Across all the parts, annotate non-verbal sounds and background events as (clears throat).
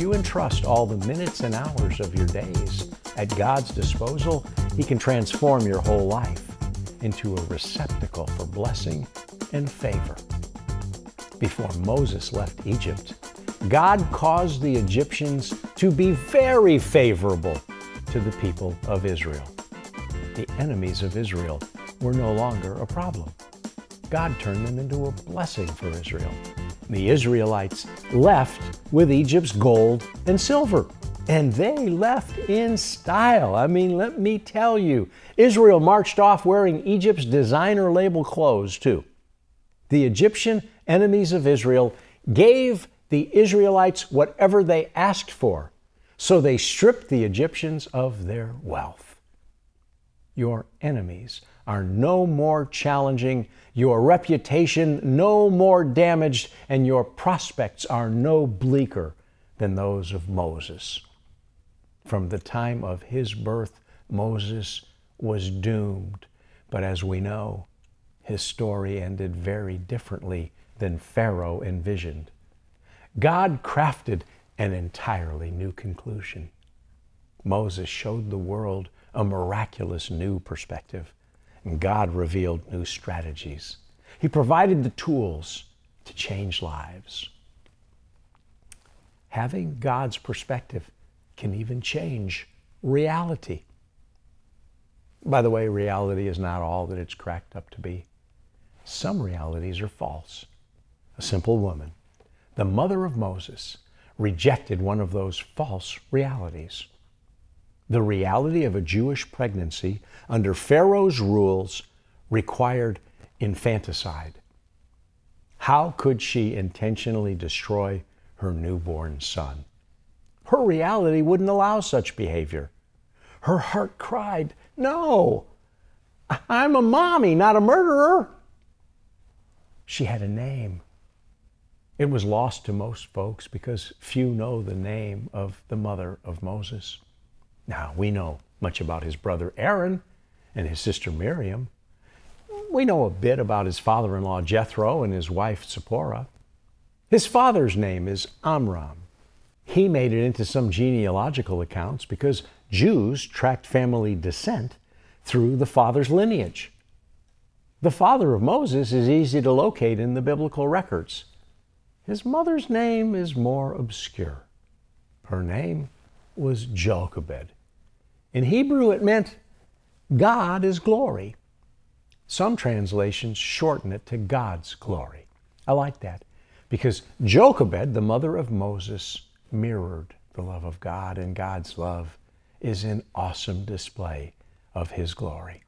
you entrust all the minutes and hours of your days at God's disposal, He can transform your whole life into a receptacle for blessing and favor. Before Moses left Egypt, God caused the Egyptians to be very favorable to the people of Israel. The enemies of Israel were no longer a problem. God turned them into a blessing for Israel. The Israelites left with Egypt's gold and silver. And they left in style. I mean, let me tell you, Israel marched off wearing Egypt's designer label clothes, too. The Egyptian enemies of Israel gave the Israelites whatever they asked for, so they stripped the Egyptians of their wealth. Your enemies are no more challenging, your reputation no more damaged, and your prospects are no bleaker than those of Moses. From the time of his birth, Moses was doomed. But as we know, his story ended very differently than Pharaoh envisioned. God crafted an entirely new conclusion. Moses showed the world a miraculous new perspective, and God revealed new strategies. He provided the tools to change lives. Having God's perspective can even change reality. By the way, reality is not all that it's cracked up to be. Some realities are false. A simple woman, the mother of Moses, rejected one of those false realities. The reality of a Jewish pregnancy under Pharaoh's rules required infanticide. How could she intentionally destroy her newborn son? Her reality wouldn't allow such behavior. Her heart cried, No, I'm a mommy, not a murderer. She had a name. It was lost to most folks because few know the name of the mother of Moses. Now, we know much about his brother Aaron and his sister Miriam. We know a bit about his father in law Jethro and his wife Zipporah. His father's name is Amram he made it into some genealogical accounts because Jews tracked family descent through the father's lineage. The father of Moses is easy to locate in the biblical records. His mother's name is more obscure. Her name was Jochebed. In Hebrew, it meant God is glory. Some translations shorten it to God's glory. I like that because Jochebed, the mother of Moses, mirrored the love of God, and God's love is an awesome display of His glory.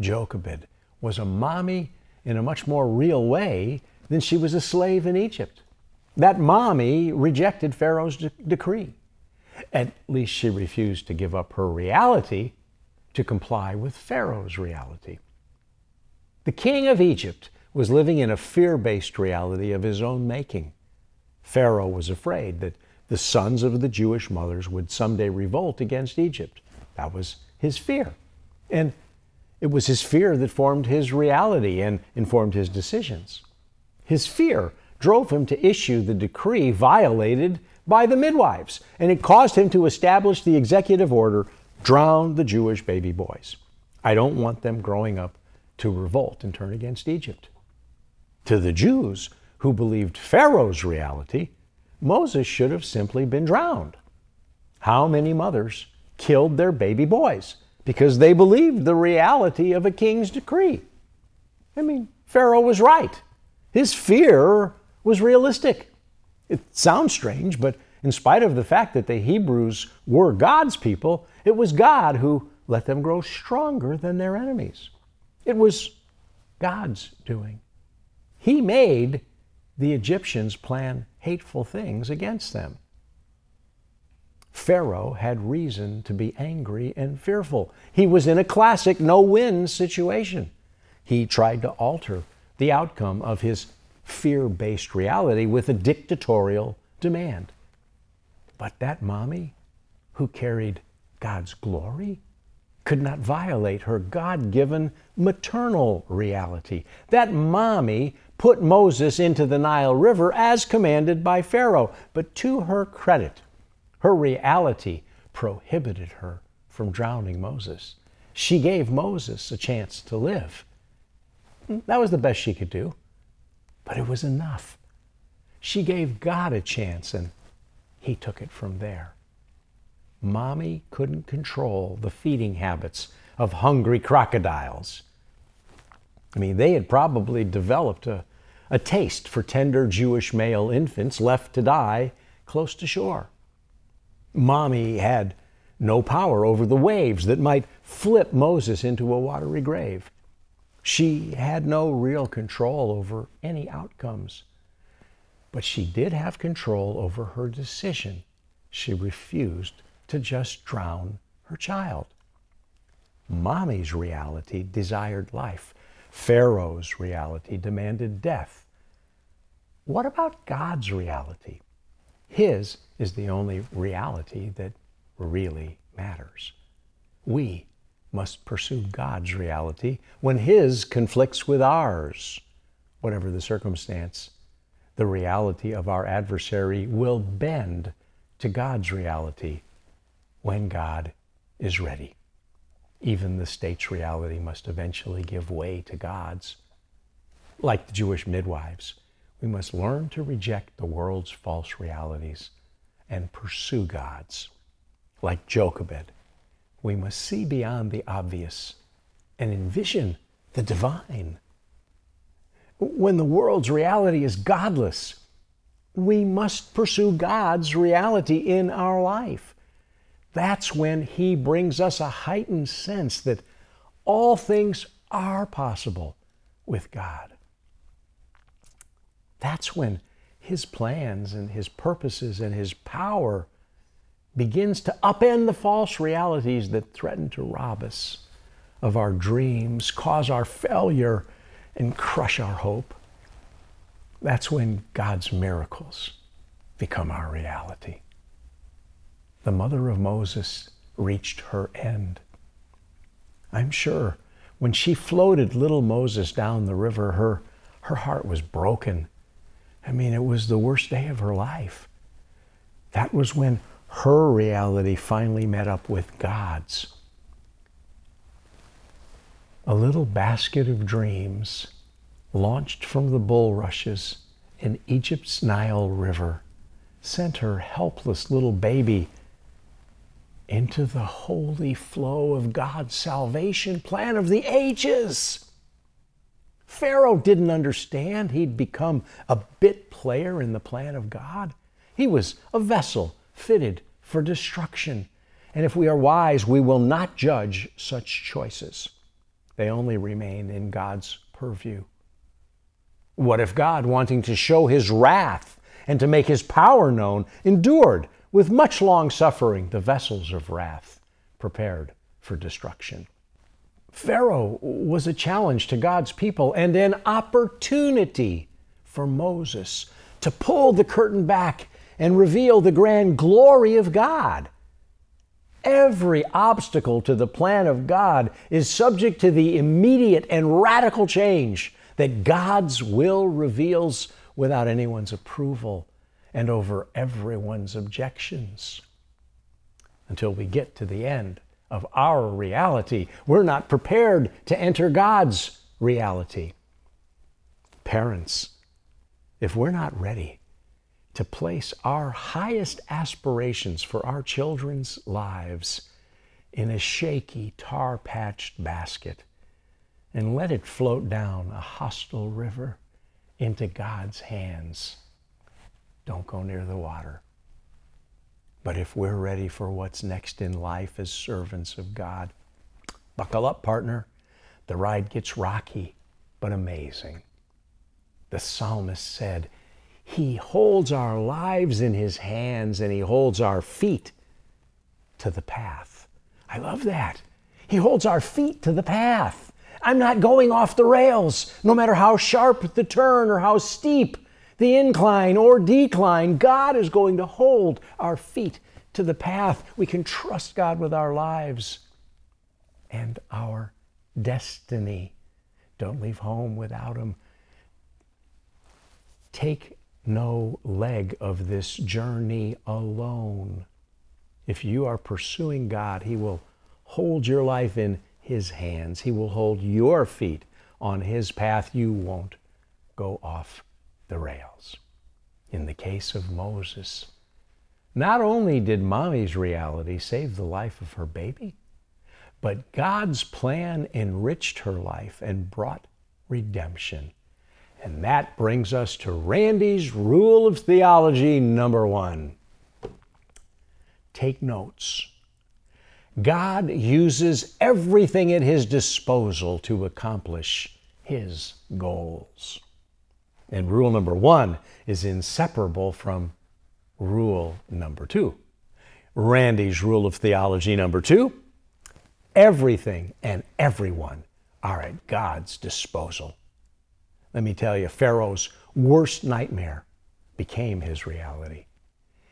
Jochebed was a mommy in a much more real way than she was a slave in Egypt. That mommy rejected Pharaoh's de- decree. At least she refused to give up her reality to comply with Pharaoh's reality. The king of Egypt was living in a fear based reality of his own making. Pharaoh was afraid that the sons of the Jewish mothers would someday revolt against Egypt. That was his fear. And it was his fear that formed his reality and informed his decisions. His fear drove him to issue the decree violated by the midwives, and it caused him to establish the executive order drown the Jewish baby boys. I don't want them growing up to revolt and turn against Egypt. To the Jews, who believed Pharaoh's reality, Moses should have simply been drowned. How many mothers killed their baby boys because they believed the reality of a king's decree? I mean, Pharaoh was right. His fear was realistic. It sounds strange, but in spite of the fact that the Hebrews were God's people, it was God who let them grow stronger than their enemies. It was God's doing. He made the Egyptians plan hateful things against them. Pharaoh had reason to be angry and fearful. He was in a classic no win situation. He tried to alter the outcome of his fear based reality with a dictatorial demand. But that mommy who carried God's glory could not violate her God given maternal reality. That mommy put Moses into the Nile River as commanded by Pharaoh. But to her credit, her reality prohibited her from drowning Moses. She gave Moses a chance to live. That was the best she could do, but it was enough. She gave God a chance and he took it from there. Mommy couldn't control the feeding habits of hungry crocodiles. I mean, they had probably developed a, a taste for tender Jewish male infants left to die close to shore. Mommy had no power over the waves that might flip Moses into a watery grave. She had no real control over any outcomes. But she did have control over her decision. She refused to just drown her child. Mommy's reality desired life. Pharaoh's reality demanded death. What about God's reality? His is the only reality that really matters. We must pursue God's reality when His conflicts with ours. Whatever the circumstance, the reality of our adversary will bend to God's reality when God is ready. Even the state's reality must eventually give way to God's. Like the Jewish midwives, we must learn to reject the world's false realities and pursue God's. Like Jochebed, we must see beyond the obvious and envision the divine. When the world's reality is godless, we must pursue God's reality in our life. That's when He brings us a heightened sense that all things are possible with God. That's when His plans and His purposes and His power begins to upend the false realities that threaten to rob us of our dreams, cause our failure, and crush our hope. That's when God's miracles become our reality the mother of Moses reached her end. I'm sure when she floated little Moses down the river, her, her heart was broken. I mean, it was the worst day of her life. That was when her reality finally met up with God's. A little basket of dreams launched from the bulrushes in Egypt's Nile River sent her helpless little baby into the holy flow of God's salvation plan of the ages. Pharaoh didn't understand he'd become a bit player in the plan of God. He was a vessel fitted for destruction. And if we are wise, we will not judge such choices. They only remain in God's purview. What if God, wanting to show his wrath and to make his power known, endured with much long suffering, the vessels of wrath prepared for destruction. Pharaoh was a challenge to God's people and an opportunity for Moses to pull the curtain back and reveal the grand glory of God. Every obstacle to the plan of God is subject to the immediate and radical change that God's will reveals without anyone's approval and over everyone's objections. Until we get to the end of our reality, we're not prepared to enter God's reality. Parents, if we're not ready to place our highest aspirations for our children's lives in a shaky, tar patched basket and let it float down a hostile river into God's hands, don't go near the water. But if we're ready for what's next in life as servants of God, buckle up, partner. The ride gets rocky, but amazing. The psalmist said, He holds our lives in His hands and He holds our feet to the path. I love that. He holds our feet to the path. I'm not going off the rails, no matter how sharp the turn or how steep the incline or decline, God is going to hold our feet to the path. We can trust God with our lives. and our destiny. Don't leave home without Him. Take no leg of this journey alone. If you are pursuing God, He will hold your life in His hands. He will hold your feet on His path. You won't go off the rails. In the case of Moses, not only did mommy's reality save the life of her baby, but God's plan enriched her life and brought redemption. And that brings us to Randy's rule of theology number one. Take notes. God uses everything at his disposal to accomplish his goals. And rule number one is inseparable from rule number two. Randy's rule of theology number two everything and everyone are at God's disposal. Let me tell you, Pharaoh's worst nightmare became his reality.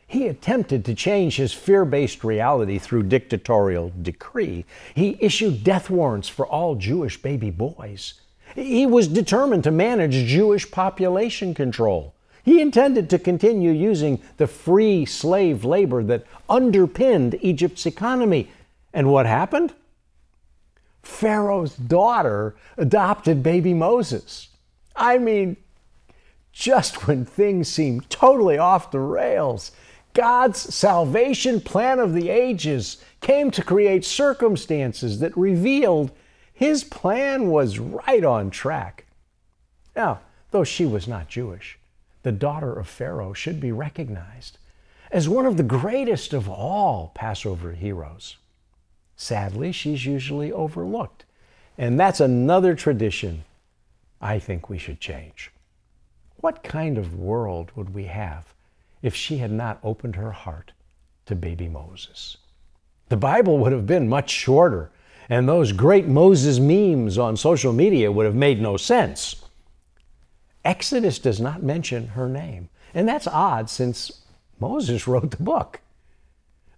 He attempted to change his fear based reality through dictatorial decree. He issued death warrants for all Jewish baby boys. He was determined to manage Jewish population control. He intended to continue using the free slave labor that underpinned Egypt's economy. And what happened? Pharaoh's daughter adopted baby Moses. I mean, just when things seem totally off the rails, God's salvation plan of the ages came to create circumstances that revealed his plan was right on track. Now, though she was not Jewish, the daughter of Pharaoh should be recognized as one of the greatest of all Passover heroes. Sadly, she's usually overlooked. And that's another tradition I think we should change. What kind of world would we have if she had not opened her heart to baby Moses? The Bible would have been much shorter and those great Moses memes on social media would have made no sense. Exodus does not mention her name, and that's odd since Moses (laughs) wrote the book.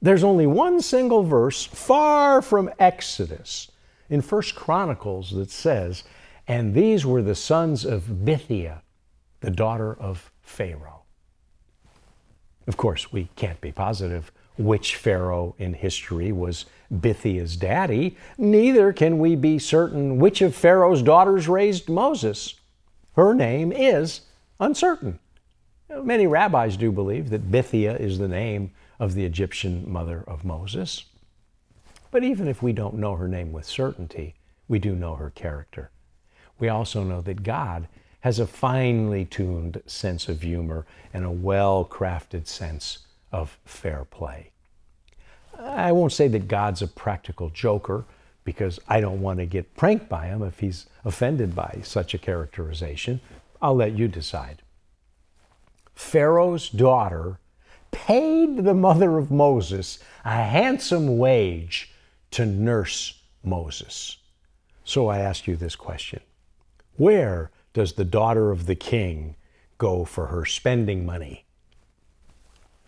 There's only one single verse far from Exodus in First Chronicles that says, And these were the sons of Bithiah, the daughter of Pharaoh. Of course, we can't be positive which Pharaoh in history was Bithiah's daddy, neither can we be certain which of Pharaoh's daughters raised Moses. Her name is uncertain. Many rabbis do believe that Bithiah is the name of the Egyptian mother of Moses. But even if we don't know her name with certainty, we do know her character. We also know that God has a finely tuned sense of humor and a well crafted sense of fair play. I won't say that God's a practical joker because I don't want to get pranked by him if he's offended by such a characterization. I'll let you decide. Pharaoh's daughter paid the mother of Moses a handsome wage to nurse Moses. So I ask you this question Where does the daughter of the king go for her spending money?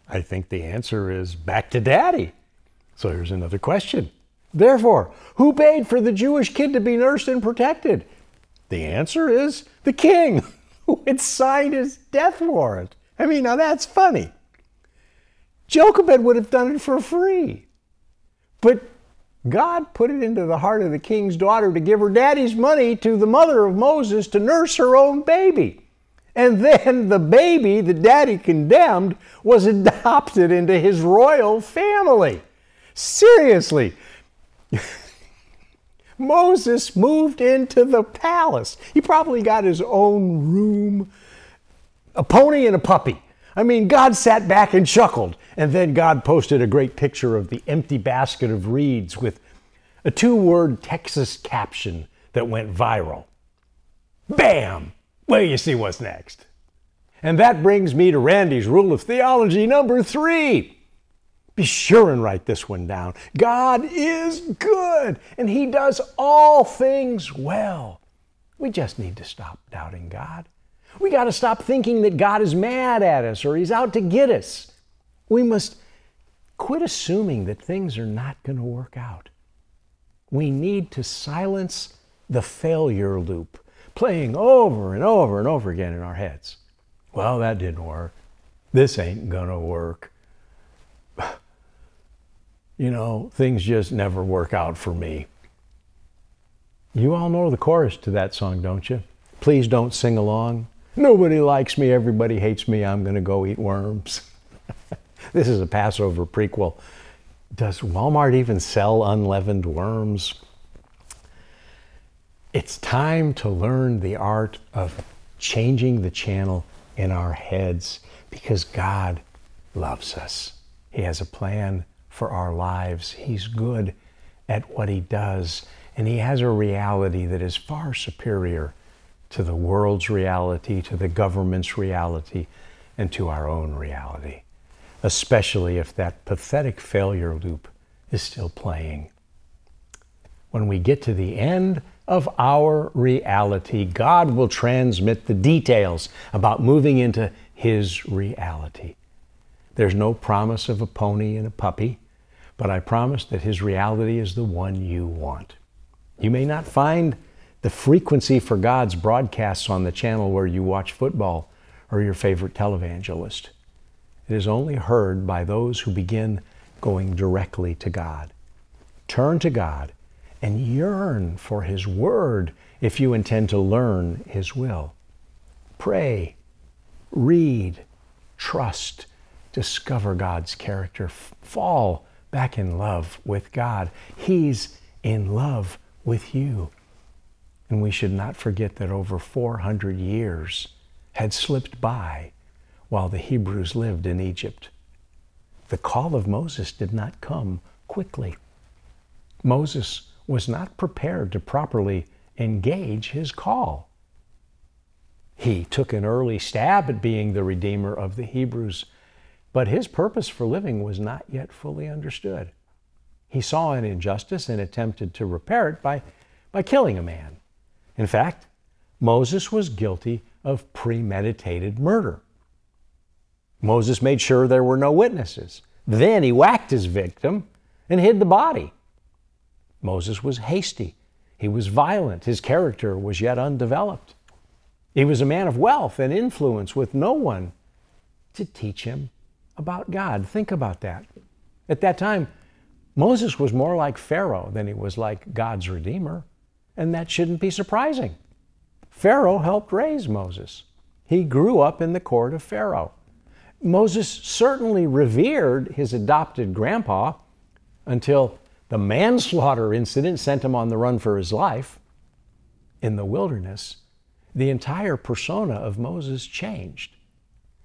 I think the answer is back to daddy. So here's another question. Therefore, who paid for the Jewish kid to be nursed and protected? The answer is the king, (laughs) who had signed his death warrant. I mean, now that's funny. Jochebed would have done it for free. But God put it into the heart of the king's daughter to give her daddy's money to the mother of Moses to nurse her own baby. And then the baby that daddy condemned was (laughs) adopted into his royal family. Seriously. (laughs) Moses moved into the palace. He probably got his own room, a pony and a puppy. I mean, God sat back and chuckled. And then God posted a great picture of the empty basket of reeds with a two word Texas caption that went viral. Bam! Well, you see what's next. And that brings me to Randy's rule of theology number three. Be sure and write this one down. God is good and He does all things well. We just need to stop doubting God. We got to stop thinking that God is mad at us or He's out to get us. We must quit assuming that things are not going to work out. We need to silence the failure loop, playing over and over and over again in our heads. Well, that didn't work. This ain't gonna work. (sighs) You know, things just never work out for me. You all know the chorus to that song, don't you? Please don't sing along. Nobody likes me, everybody hates me, I'm going to go eat worms. (laughs) this is a Passover prequel. Does Walmart even sell unleavened worms? It's time to learn the art of changing the channel in our heads because God loves us. He has a plan for our lives. He's good at what He does, and He has a reality that is far superior to the world's reality, to the government's reality, and to our own reality, especially if that pathetic failure loop is still playing. When we get to the end of our reality, God will transmit the details about moving into His reality. There's no promise of a pony and a puppy, but I promise that His reality is the one you want. You may not find the frequency for God's broadcasts on the channel where you watch football or your favorite televangelist. It is only heard by those who begin going directly to God. Turn to God and yearn for His Word if you intend to learn His will. Pray, read, trust, discover God's character, fall back in love with God. He's in love with you. And we should not forget that over 400 years had slipped by while the Hebrews lived in Egypt. The call of Moses did not come quickly. Moses was not prepared to properly engage his call. He took an early stab at being the Redeemer of the Hebrews, but his purpose for living was not yet fully understood. He saw an injustice and attempted to repair it by, by killing a man. In fact, Moses was guilty of premeditated murder. Moses made sure there were no witnesses. Then he whacked his victim and hid the body. Moses was hasty. He was violent. His character was yet undeveloped. He was a man of wealth and influence with no one to teach him about God. Think about that. At that time, Moses was more like Pharaoh than he was like God's Redeemer. And that shouldn't be surprising. Pharaoh helped raise Moses. He grew up in the court of Pharaoh. Moses certainly revered his adopted grandpa until the manslaughter incident sent him on the run for his life. In the wilderness, the entire persona of Moses changed.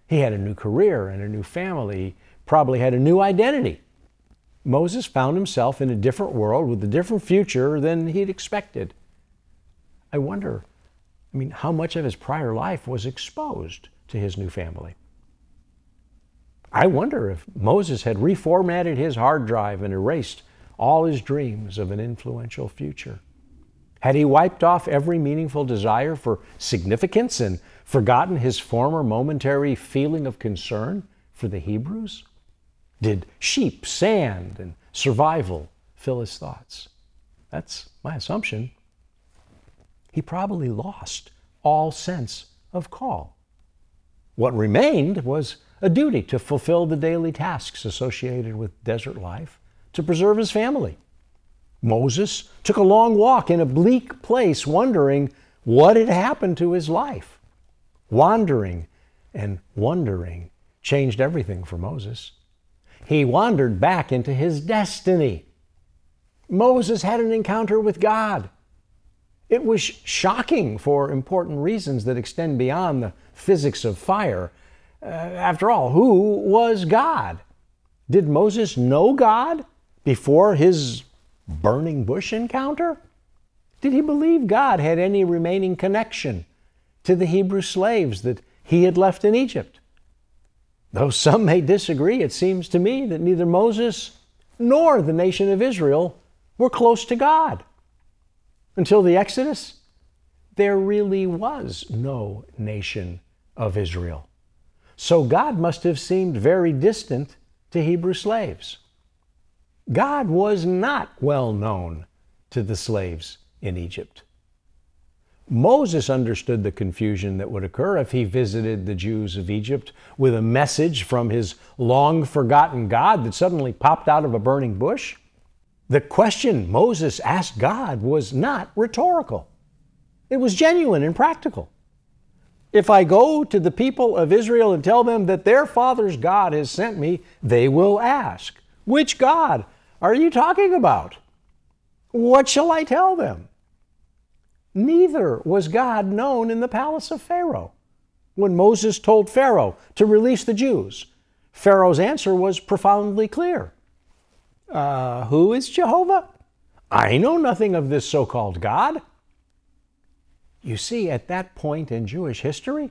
He had a new career and a new family, probably had a new identity. Moses found himself in a different world with a different future than he'd expected. I wonder, I mean, how much of his prior life was exposed to his new family? I wonder if Moses had reformatted his hard drive and erased all his dreams of an influential future. Had he wiped off every meaningful desire for significance and forgotten his former momentary feeling of concern for the Hebrews? Did sheep, sand, and survival fill his thoughts? That's my assumption he probably lost all sense of call. What remained was a duty to fulfill the daily tasks associated with desert life to preserve his family. Moses took a long walk in a bleak place, wondering what had happened to his life. Wandering and wondering changed everything for Moses. He wandered back into his destiny. Moses had an encounter with God. It was shocking for important reasons that extend beyond the physics of fire. Uh, after all, who was God? Did Moses know God before his burning bush encounter? Did he believe God had any remaining connection to the Hebrew slaves that he had left in Egypt? Though some may disagree, it seems to me that neither Moses nor the nation of Israel were close to God. Until the Exodus, there really was no nation of Israel. So God must have seemed very distant to Hebrew slaves. God was not well known to the slaves in Egypt. Moses understood the confusion that would occur if he visited the Jews of Egypt with a message from his long forgotten God that suddenly popped out of a burning bush. The question Moses asked God was not rhetorical, it was genuine and practical. If I go to the people of Israel and tell them that their father's God has sent me, they will ask, Which God are you talking about? What shall I tell them? Neither was God known in the palace of Pharaoh. When Moses told Pharaoh to release the Jews, Pharaoh's answer was profoundly clear uh, Who is Jehovah? I know nothing of this so called God. You see, at that point in Jewish history,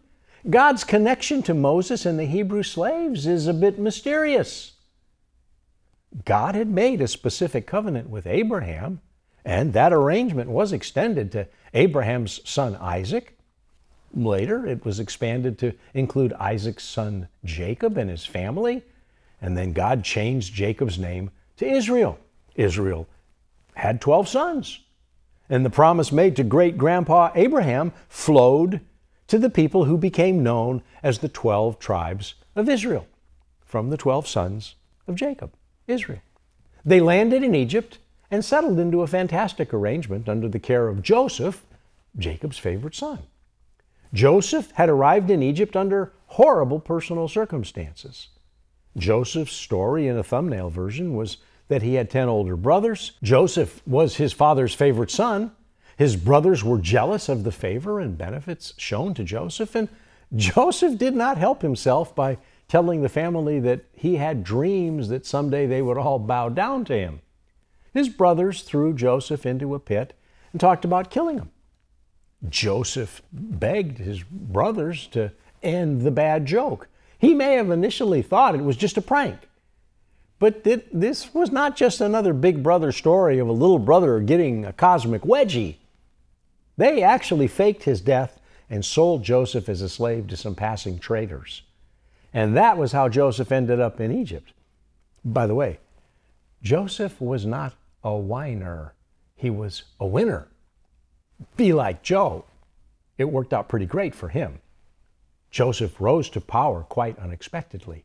God's connection to Moses and the Hebrew slaves is a bit mysterious. God had made a specific covenant with Abraham, and that arrangement was extended to Abraham's son Isaac. Later, it was expanded to include Isaac's son Jacob and his family. And then God changed Jacob's name to Israel. Israel had 12 sons. And the promise made to great grandpa Abraham flowed to the people who became known as the 12 tribes of Israel from the 12 sons of Jacob, Israel. They landed in Egypt and settled into a fantastic arrangement under the care of Joseph, Jacob's favorite son. Joseph had arrived in Egypt under horrible personal circumstances. Joseph's story in a thumbnail version was that he had 10 older brothers. Joseph was his father's favorite son. His brothers were jealous of the favor and benefits shown to Joseph, and Joseph did not help himself by telling the family that he had dreams that someday they would all bow down to him. His brothers threw Joseph into a pit and talked about killing him. Joseph begged his brothers to end the bad joke. He may have initially thought it was just a prank. But this was not just another big brother story of a little brother getting a cosmic wedgie. They actually faked his death and sold Joseph as a slave to some passing traders. And that was how Joseph ended up in Egypt. By the way, Joseph was not a whiner, he was a winner. Be like Joe. It worked out pretty great for him. Joseph rose to power quite unexpectedly.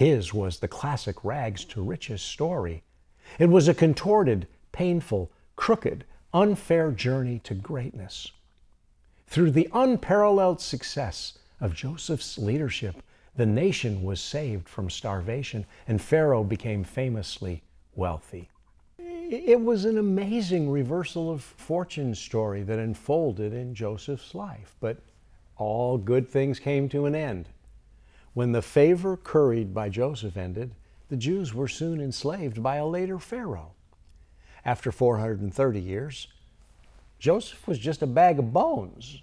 His was the classic rags to riches story. It was a contorted, painful, crooked, unfair journey to greatness. Through the unparalleled success of Joseph's leadership, the nation was saved from starvation and Pharaoh became famously wealthy. It was an amazing reversal of fortune story that unfolded in Joseph's life, but all good things came to an end. When the favor curried by Joseph ended, the Jews were soon enslaved by a later Pharaoh. After 430 years, Joseph was just a bag of bones.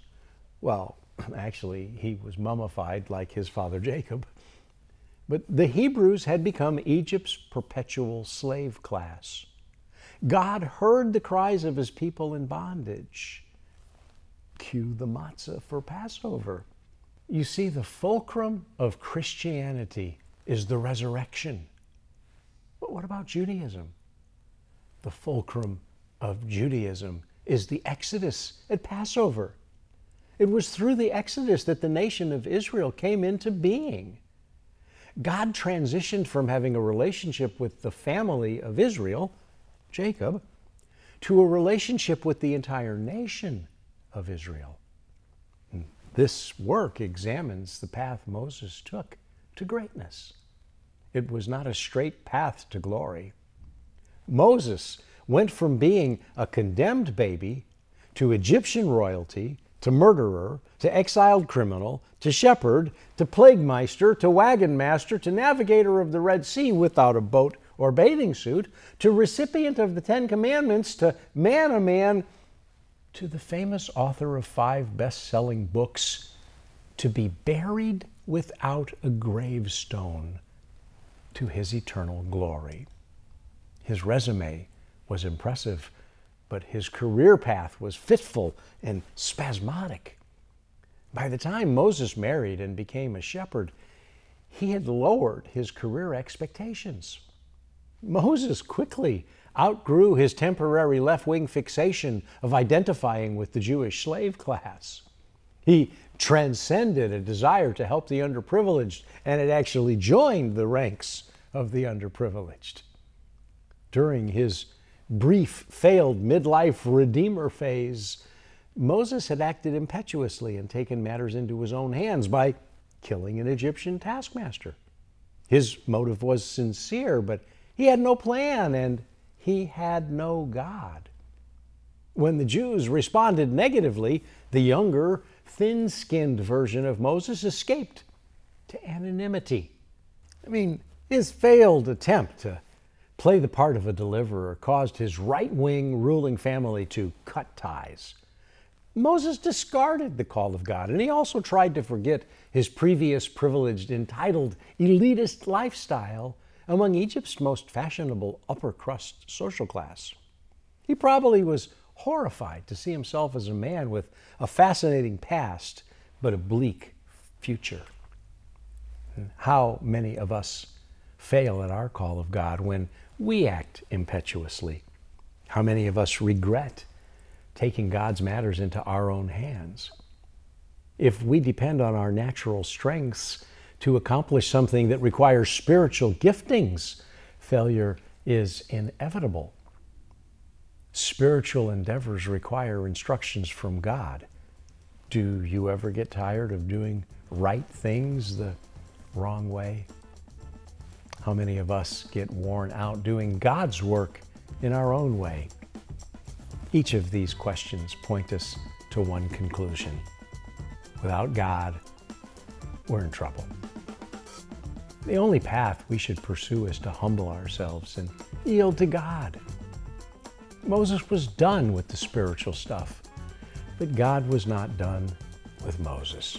Well, (clears throat) actually, he was mummified like his father Jacob. But the Hebrews had become Egypt's perpetual slave class. God heard the cries of his people in bondage. Cue the matzah for Passover. You see, the fulcrum of Christianity is the resurrection. But what about Judaism? The fulcrum of Judaism is the Exodus at Passover. It was through the Exodus that the nation of Israel came into being. God transitioned from having a relationship with the family of Israel, Jacob, to a relationship with the entire nation of Israel. This work examines the path Moses took to greatness. It was not a straight path to glory. Moses went from being a condemned baby to Egyptian royalty to murderer to exiled criminal to shepherd to plague plaguemeister to wagon master to navigator of the Red Sea without a boat or bathing suit to recipient of the Ten Commandments to man a man to the famous author of five best selling books to be buried without a gravestone to his eternal glory. His resume was impressive, but his career path was fitful and spasmodic. By the time Moses married and became a shepherd, he had lowered his career expectations. Moses quickly outgrew his temporary left wing fixation of identifying with the Jewish slave class. He transcended a desire to help the underprivileged and had actually joined the ranks of the underprivileged. During his brief, failed midlife redeemer phase, Moses had acted impetuously and taken matters into his own hands by killing an Egyptian taskmaster. His motive was sincere, but he had no plan and he had no God. When the Jews responded negatively, the younger, thin skinned version of Moses escaped to anonymity. I mean, his failed attempt to play the part of a deliverer caused his right wing ruling family to cut ties. Moses discarded the call of God, and he also tried to forget his previous privileged, entitled, elitist lifestyle among Egypt's most fashionable upper crust social class. He probably was horrified to see himself as a man with a fascinating past but a bleak future. How many of us fail at our call of God when we act impetuously? How many of us regret taking God's matters into our own hands? If we depend on our natural strengths to accomplish something that requires spiritual giftings, failure is inevitable. Spiritual endeavors require instructions from God. Do you ever get tired of doing right things the wrong way? How many of us get worn out doing God's work in our own way? Each of these questions point us to one conclusion. Without God, we're in trouble. The only path we should pursue is to humble ourselves and yield to God. Moses was done with the spiritual stuff, but God was not done with Moses.